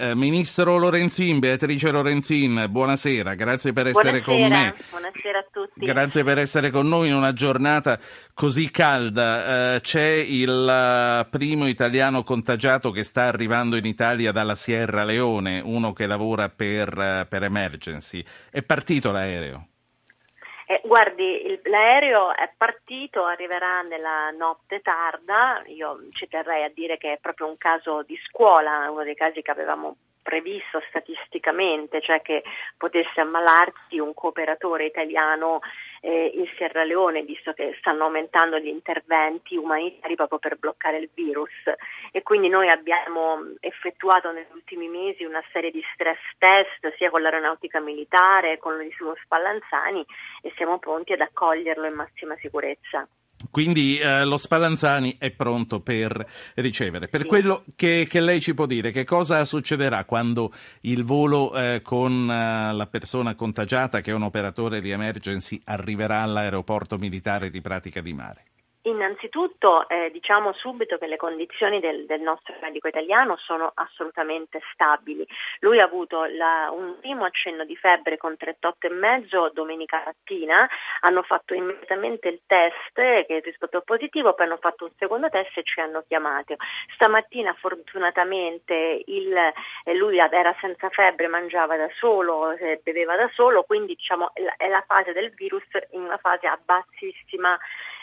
Eh, Ministro Lorenzin, Beatrice Lorenzin, buonasera, grazie per essere buonasera, con me. Buonasera a tutti. Grazie per essere con noi in una giornata così calda. Eh, c'è il eh, primo italiano contagiato che sta arrivando in Italia dalla Sierra Leone, uno che lavora per, eh, per Emergency. È partito l'aereo? Eh, guardi, il, l'aereo è partito, arriverà nella notte tarda, io ci terrei a dire che è proprio un caso di scuola, uno dei casi che avevamo previsto statisticamente, cioè che potesse ammalarsi un cooperatore italiano eh, in Sierra Leone, visto che stanno aumentando gli interventi umanitari proprio per bloccare il virus. E quindi noi abbiamo effettuato negli ultimi mesi una serie di stress test sia con l'aeronautica militare, con l'Istituto Spallanzani e siamo pronti ad accoglierlo in massima sicurezza. Quindi eh, lo Spallanzani è pronto per ricevere. Per sì. quello che, che, lei ci può dire, che cosa succederà quando il volo eh, con eh, la persona contagiata, che è un operatore di emergency, arriverà all'aeroporto militare di Pratica di Mare? Innanzitutto eh, diciamo subito che le condizioni del, del, nostro medico italiano sono assolutamente stabili. Lui ha avuto la, un primo accenno di febbre con 38,5 domenica mattina, hanno fatto immediatamente il test che è risultato positivo, poi hanno fatto un secondo test e ci hanno chiamato. Stamattina fortunatamente il, eh, lui era senza febbre, mangiava da solo, eh, beveva da solo, quindi diciamo è la fase del virus in una fase a bassissima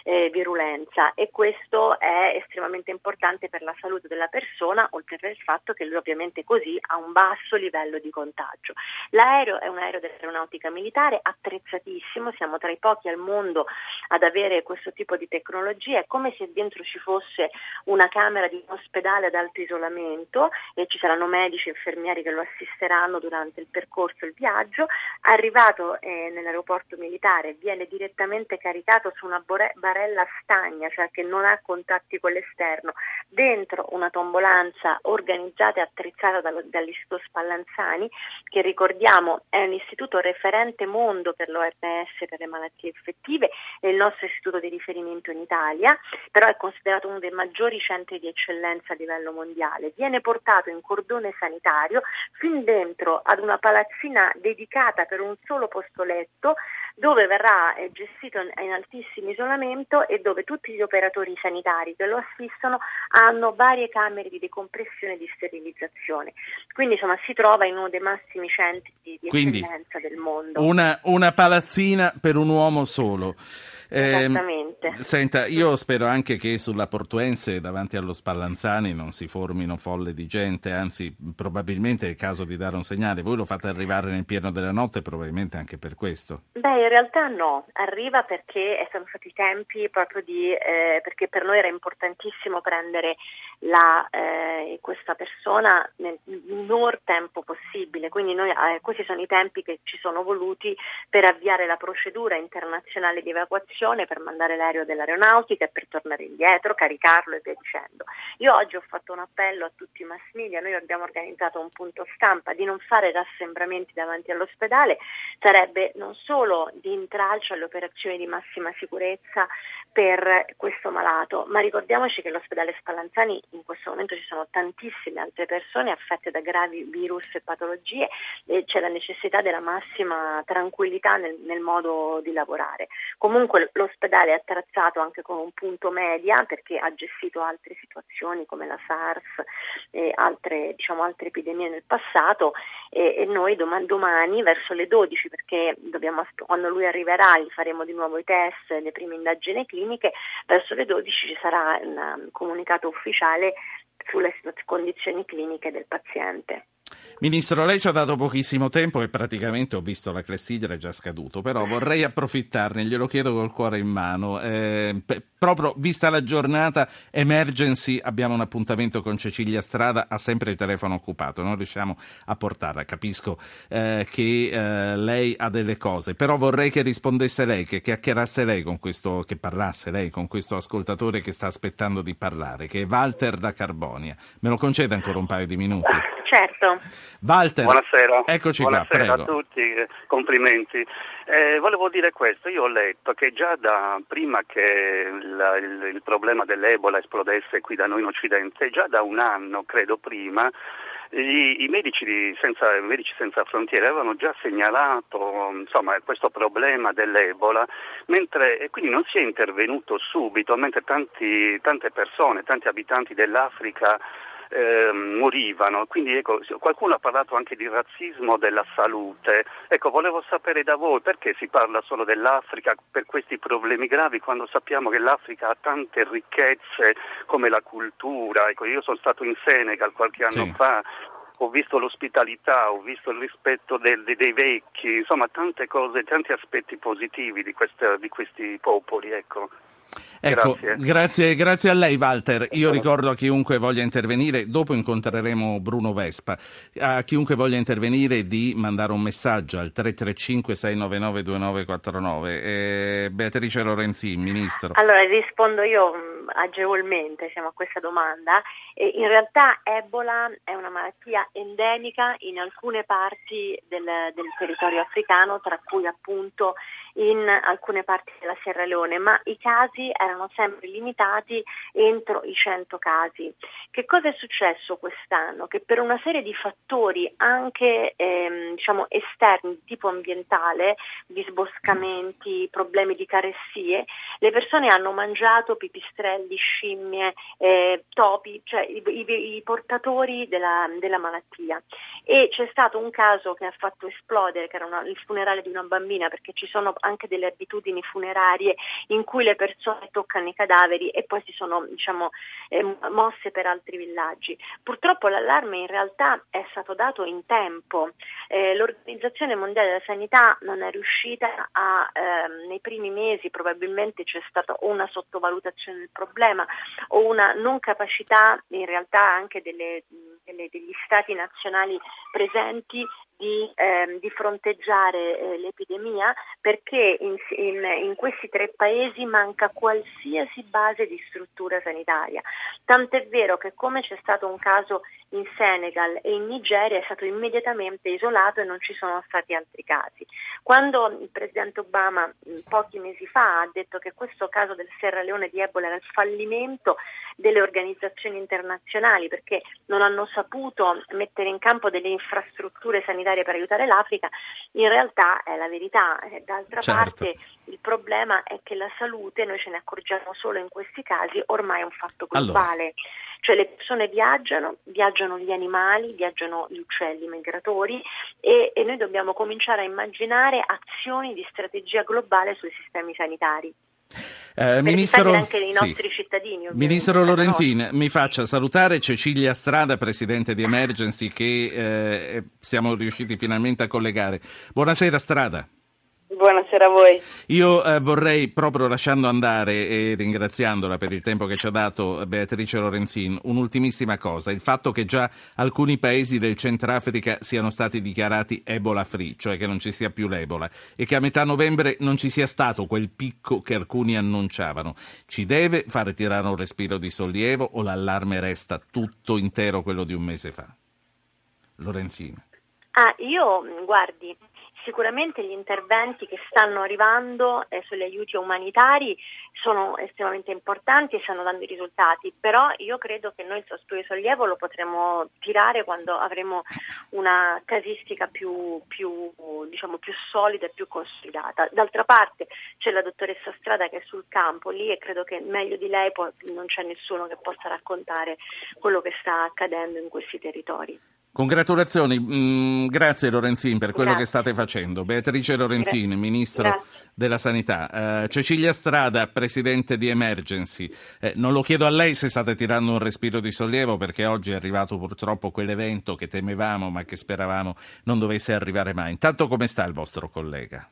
eh, virulenza e questo è estremamente importante per la salute della persona, oltre al fatto che lui ovviamente così ha un basso livello di contagio. L'aereo è un aereo dell'aeronautica militare attrezzatissimo, siamo tra i pochi al mondo ad avere questo tipo di tecnologia, è come se dentro ci fosse una camera di un ospedale ad alto isolamento e ci saranno medici e infermieri che lo assisteranno durante il percorso, il viaggio. Arrivato eh, nell'aeroporto militare viene direttamente caricato su una barella barella stagna, cioè che non ha contatti con l'esterno, dentro una tombolanza organizzata e attrezzata dallo, dall'Istituto Spallanzani, che ricordiamo è un istituto referente mondo per l'OMS per le malattie infettive, è il nostro istituto di riferimento in Italia, però è considerato uno dei maggiori centri di eccellenza a livello mondiale. Viene portato in cordone sanitario fin dentro ad una palazzina dedicata per un solo posto letto dove verrà eh, gestito in altissimo isolamento e dove tutti gli operatori sanitari che lo assistono hanno varie camere di decompressione e di sterilizzazione. Quindi insomma si trova in uno dei massimi centri di, di eccellenza del mondo. Una, una palazzina per un uomo solo. Eh, Esattamente. Senta, io spero anche che sulla Portuense davanti allo Spallanzani non si formino folle di gente, anzi probabilmente è il caso di dare un segnale. Voi lo fate arrivare nel pieno della notte probabilmente anche per questo. Beh, in realtà no, arriva perché sono stati i tempi proprio di, eh, perché per noi era importantissimo prendere la, eh, questa persona nel minor tempo possibile, quindi noi, eh, questi sono i tempi che ci sono voluti per avviare la procedura internazionale di evacuazione, per mandare l'aereo dell'aeronautica e per tornare indietro, caricarlo e via dicendo. Io oggi ho fatto un appello a tutti i mass media, noi abbiamo organizzato un punto stampa di non fare rassembramenti davanti all'ospedale, sarebbe non solo di intralcio alle operazioni di massima sicurezza per questo malato, ma ricordiamoci che l'ospedale Spallanzani in questo momento ci sono tantissime altre persone affette da gravi virus e patologie e c'è la necessità della massima tranquillità nel, nel modo di lavorare. Comunque l'ospedale è attrezzato anche con un punto media perché ha gestito altre situazioni come la SARS e altre, diciamo, altre epidemie nel passato e, e noi domani, domani, verso le 12 perché dobbiamo, quando lui arriverà gli faremo di nuovo i test, le prime indagini cliniche cliniche, verso le 12 ci sarà un um, comunicato ufficiale sulle condizioni cliniche del paziente. Ministro, lei ci ha dato pochissimo tempo e praticamente ho visto la clessidra è già scaduto, però vorrei approfittarne, glielo chiedo col cuore in mano. Eh, p- proprio vista la giornata emergency abbiamo un appuntamento con Cecilia Strada, ha sempre il telefono occupato, non riusciamo a portarla. Capisco eh, che eh, lei ha delle cose, però vorrei che rispondesse lei, che chiacchierasse lei con questo, che parlasse lei con questo ascoltatore che sta aspettando di parlare, che è Walter da Carbonia. Me lo concede ancora un paio di minuti? Certo. Walter, buonasera. eccoci buonasera qua, a tutti, complimenti. Eh, volevo dire questo, io ho letto che già da prima che la, il, il, problema dell'Ebola esplodesse qui da noi in Occidente, già da un anno, credo prima, Gli, I medici, senza, medici, senza, Frontiere avevano già segnalato insomma, questo problema dell'Ebola, mentre, e quindi non si è intervenuto subito, mentre tanti, tante persone, tanti abitanti dell'Africa eh, morivano. Quindi ecco, qualcuno ha parlato anche di razzismo della salute. Ecco, volevo sapere da voi perché si parla solo dell'Africa per questi problemi gravi quando sappiamo che l'Africa ha tante ricchezze come la cultura. Ecco, io sono stato in Senegal qualche anno sì. fa ho visto l'ospitalità, ho visto il rispetto del, dei vecchi, insomma tante cose, tanti aspetti positivi di, questa, di questi popoli. Ecco. Ecco, grazie. grazie. Grazie, a lei Walter. Io ricordo a chiunque voglia intervenire, dopo incontreremo Bruno Vespa, a chiunque voglia intervenire di mandare un messaggio al 335-699-2949. Eh, Beatrice Lorenzin, Ministro. Allora rispondo io mm, agevolmente diciamo, a questa domanda. In realtà Ebola è una malattia endemica in alcune parti del, del territorio africano, tra cui appunto in alcune parti della Sierra Leone, ma i casi erano sempre limitati entro i 100 casi. Che cosa è successo quest'anno? Che per una serie di fattori anche ehm, diciamo esterni, tipo ambientale, disboscamenti, problemi di caressie, le persone hanno mangiato pipistrelli, scimmie, eh, topi, cioè i, i, i portatori della, della, malattia. E c'è stato un caso che ha fatto esplodere, che era una, il funerale di una bambina, perché ci sono anche delle abitudini funerarie in cui le persone toccano i cadaveri e poi si sono diciamo, eh, mosse per altri villaggi. Purtroppo l'allarme in realtà è stato dato in tempo. Eh, L'Organizzazione Mondiale della Sanità non è riuscita a, ehm, nei primi mesi probabilmente c'è stata una sottovalutazione del problema o una non capacità in realtà anche delle, delle, degli stati nazionali presenti di, ehm, di fronteggiare eh, l'epidemia perché in, in, in, questi tre paesi manca qualsiasi base di struttura sanitaria. Tant'è vero che come c'è stato un caso in Senegal e in Nigeria è stato immediatamente isolato e non ci sono stati altri casi. Quando il presidente Obama pochi mesi fa ha detto che questo caso del Sierra Leone di Ebola era il fallimento delle organizzazioni internazionali perché non hanno saputo mettere in campo delle infrastrutture sanitarie per aiutare l'Africa, in realtà è la verità. Eh, d'altra certo. parte il problema è che la salute, noi ce ne accorgiamo solo in questi casi, ormai è un fatto globale. Allora. Cioè le persone viaggiano, viaggiano gli animali, viaggiano gli uccelli migratori e, e noi dobbiamo cominciare a immaginare azioni di strategia globale sui sistemi sanitari. Eh, ministro, anche i nostri sì. cittadini. Ministro Lorenzin, mi faccia salutare Cecilia Strada, Presidente di Emergency, che eh, siamo riusciti finalmente a collegare. Buonasera Strada. Buonasera a voi. Io eh, vorrei, proprio lasciando andare e ringraziandola per il tempo che ci ha dato Beatrice Lorenzin, un'ultimissima cosa, il fatto che già alcuni paesi del Centrafrica siano stati dichiarati Ebola free, cioè che non ci sia più l'Ebola, e che a metà novembre non ci sia stato quel picco che alcuni annunciavano. Ci deve fare tirare un respiro di sollievo o l'allarme resta tutto intero quello di un mese fa? Lorenzin. Ah, io, guardi, Sicuramente gli interventi che stanno arrivando eh, sugli aiuti umanitari sono estremamente importanti e stanno dando i risultati, però io credo che noi il sospiro di sollievo lo potremo tirare quando avremo una casistica più, più, diciamo, più solida e più consolidata. D'altra parte c'è la dottoressa Strada che è sul campo lì e credo che meglio di lei poi non c'è nessuno che possa raccontare quello che sta accadendo in questi territori. Congratulazioni, mm, grazie Lorenzin per quello grazie. che state facendo. Beatrice Lorenzin, grazie. Ministro grazie. della Sanità. Uh, Cecilia Strada, Presidente di Emergency. Eh, non lo chiedo a lei se state tirando un respiro di sollievo perché oggi è arrivato purtroppo quell'evento che temevamo ma che speravamo non dovesse arrivare mai. Intanto come sta il vostro collega?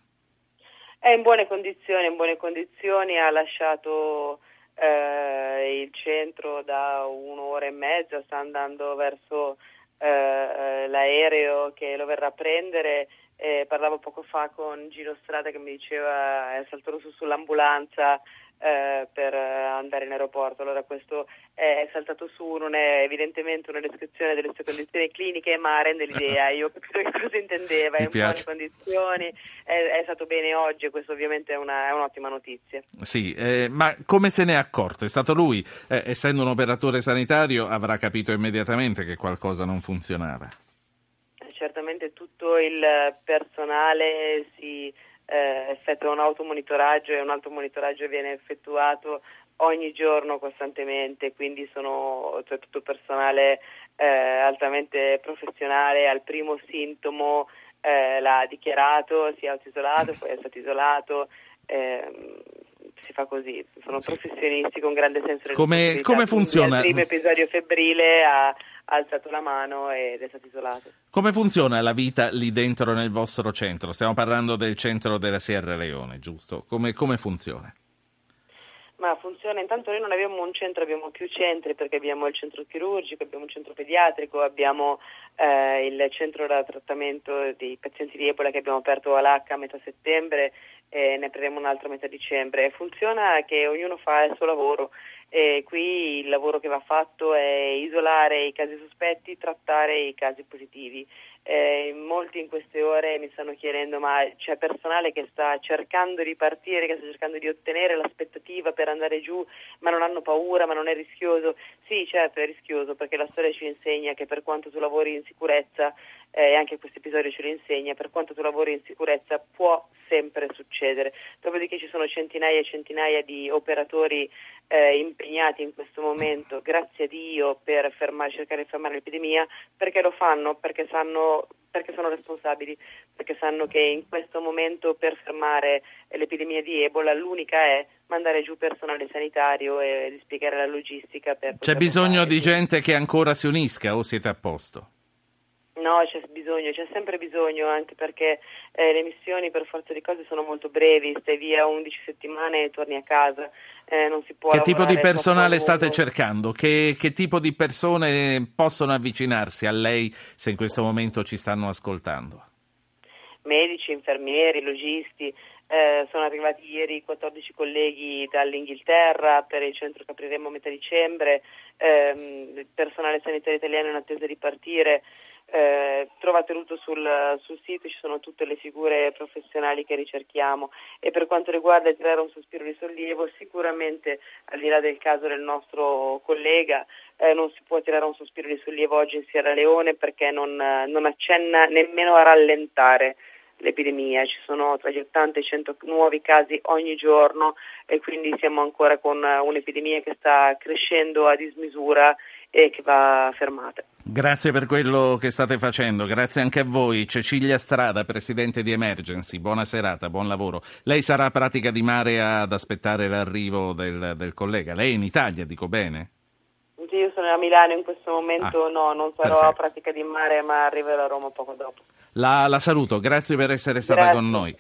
È in buone condizioni, in buone condizioni, ha lasciato eh, il centro da un'ora e mezza, sta andando verso eh, eh, l'aereo che lo verrà a prendere. Eh, parlavo poco fa con Gino Strada che mi diceva è saltato su sull'ambulanza eh, per andare in aeroporto. Allora questo è saltato su, non è evidentemente una descrizione delle sue condizioni cliniche, ma rende l'idea. Io ho capito che cosa intendeva, è in buone condizioni, è, è, stato bene oggi questo ovviamente è, una, è un'ottima notizia. Sì, eh, ma come se ne è accorto? È stato lui, eh, essendo un operatore sanitario, avrà capito immediatamente che qualcosa non funzionava. Certamente tutto il personale si eh, effettua un automonitoraggio e un automonitoraggio viene effettuato ogni giorno costantemente, quindi sono cioè, tutto personale eh, altamente professionale, al primo sintomo eh, l'ha dichiarato, si è autoisolato, poi è stato isolato, ehm, si fa così, sono sì. professionisti con grande senso di come, come funziona? Il primo episodio febbrile ha, ha alzato la mano ed è stato isolato. Come funziona la vita lì dentro nel vostro centro? Stiamo parlando del centro della Sierra Leone, giusto? Come, come funziona? Ma funziona, intanto noi non abbiamo un centro, abbiamo più centri perché abbiamo il centro chirurgico, abbiamo il centro pediatrico, abbiamo eh, il centro da trattamento dei pazienti di Ebola che abbiamo aperto all'H a metà settembre e ne apriremo un altro a metà dicembre. Funziona che ognuno fa il suo lavoro e qui il lavoro che va fatto è isolare i casi sospetti, trattare i casi positivi. Eh, molti in queste ore mi stanno chiedendo ma c'è personale che sta cercando di partire, che sta cercando di ottenere l'aspettativa per andare giù, ma non hanno paura, ma non è rischioso. Sì, certo è rischioso perché la storia ci insegna che per quanto tu lavori in sicurezza, eh, e anche questo episodio ce lo insegna, per quanto tu lavori in sicurezza può sempre succedere. Dopodiché ci sono centinaia e centinaia di operatori eh, impegnati in questo momento, grazie a Dio, per fermare, cercare di fermare l'epidemia, perché lo fanno, perché, sanno, perché sono responsabili, perché sanno che in questo momento per fermare l'epidemia di Ebola l'unica è mandare giù personale sanitario e spiegare la logistica. C'è bisogno di gente che ancora si unisca o siete a posto? No, c'è bisogno, c'è sempre bisogno, anche perché eh, le missioni per forza di cose sono molto brevi, stai via 11 settimane e torni a casa, eh, non si può Che tipo di personale state cercando? Che, che, tipo di persone possono avvicinarsi a lei se in questo momento ci stanno ascoltando? Medici, infermieri, logisti, eh, sono arrivati ieri 14 colleghi dall'Inghilterra per il centro che apriremo a metà dicembre, ehm, il personale sanitario italiano in attesa di partire. Eh, trovate tutto sul, sul, sito, ci sono tutte le figure professionali che ricerchiamo. E per quanto riguarda il tirare un sospiro di sollievo, sicuramente al di là del caso del nostro collega eh, non si può tirare un sospiro di sollievo oggi in Sierra Leone perché non, non accenna nemmeno a rallentare l'epidemia, ci sono tra gli 80 e i 100 nuovi casi ogni giorno e quindi siamo ancora con un'epidemia che sta crescendo a dismisura e che va fermata. Grazie per quello che state facendo, grazie anche a voi. Cecilia Strada, Presidente di Emergency, buona serata, buon lavoro. Lei sarà a pratica di mare ad aspettare l'arrivo del, del collega. Lei è in Italia, dico bene? Sì, io sono a Milano in questo momento, ah, no, non sarò perfetto. a pratica di mare, ma arriverò a Roma poco dopo. La, la saluto, grazie per essere stata grazie. con noi.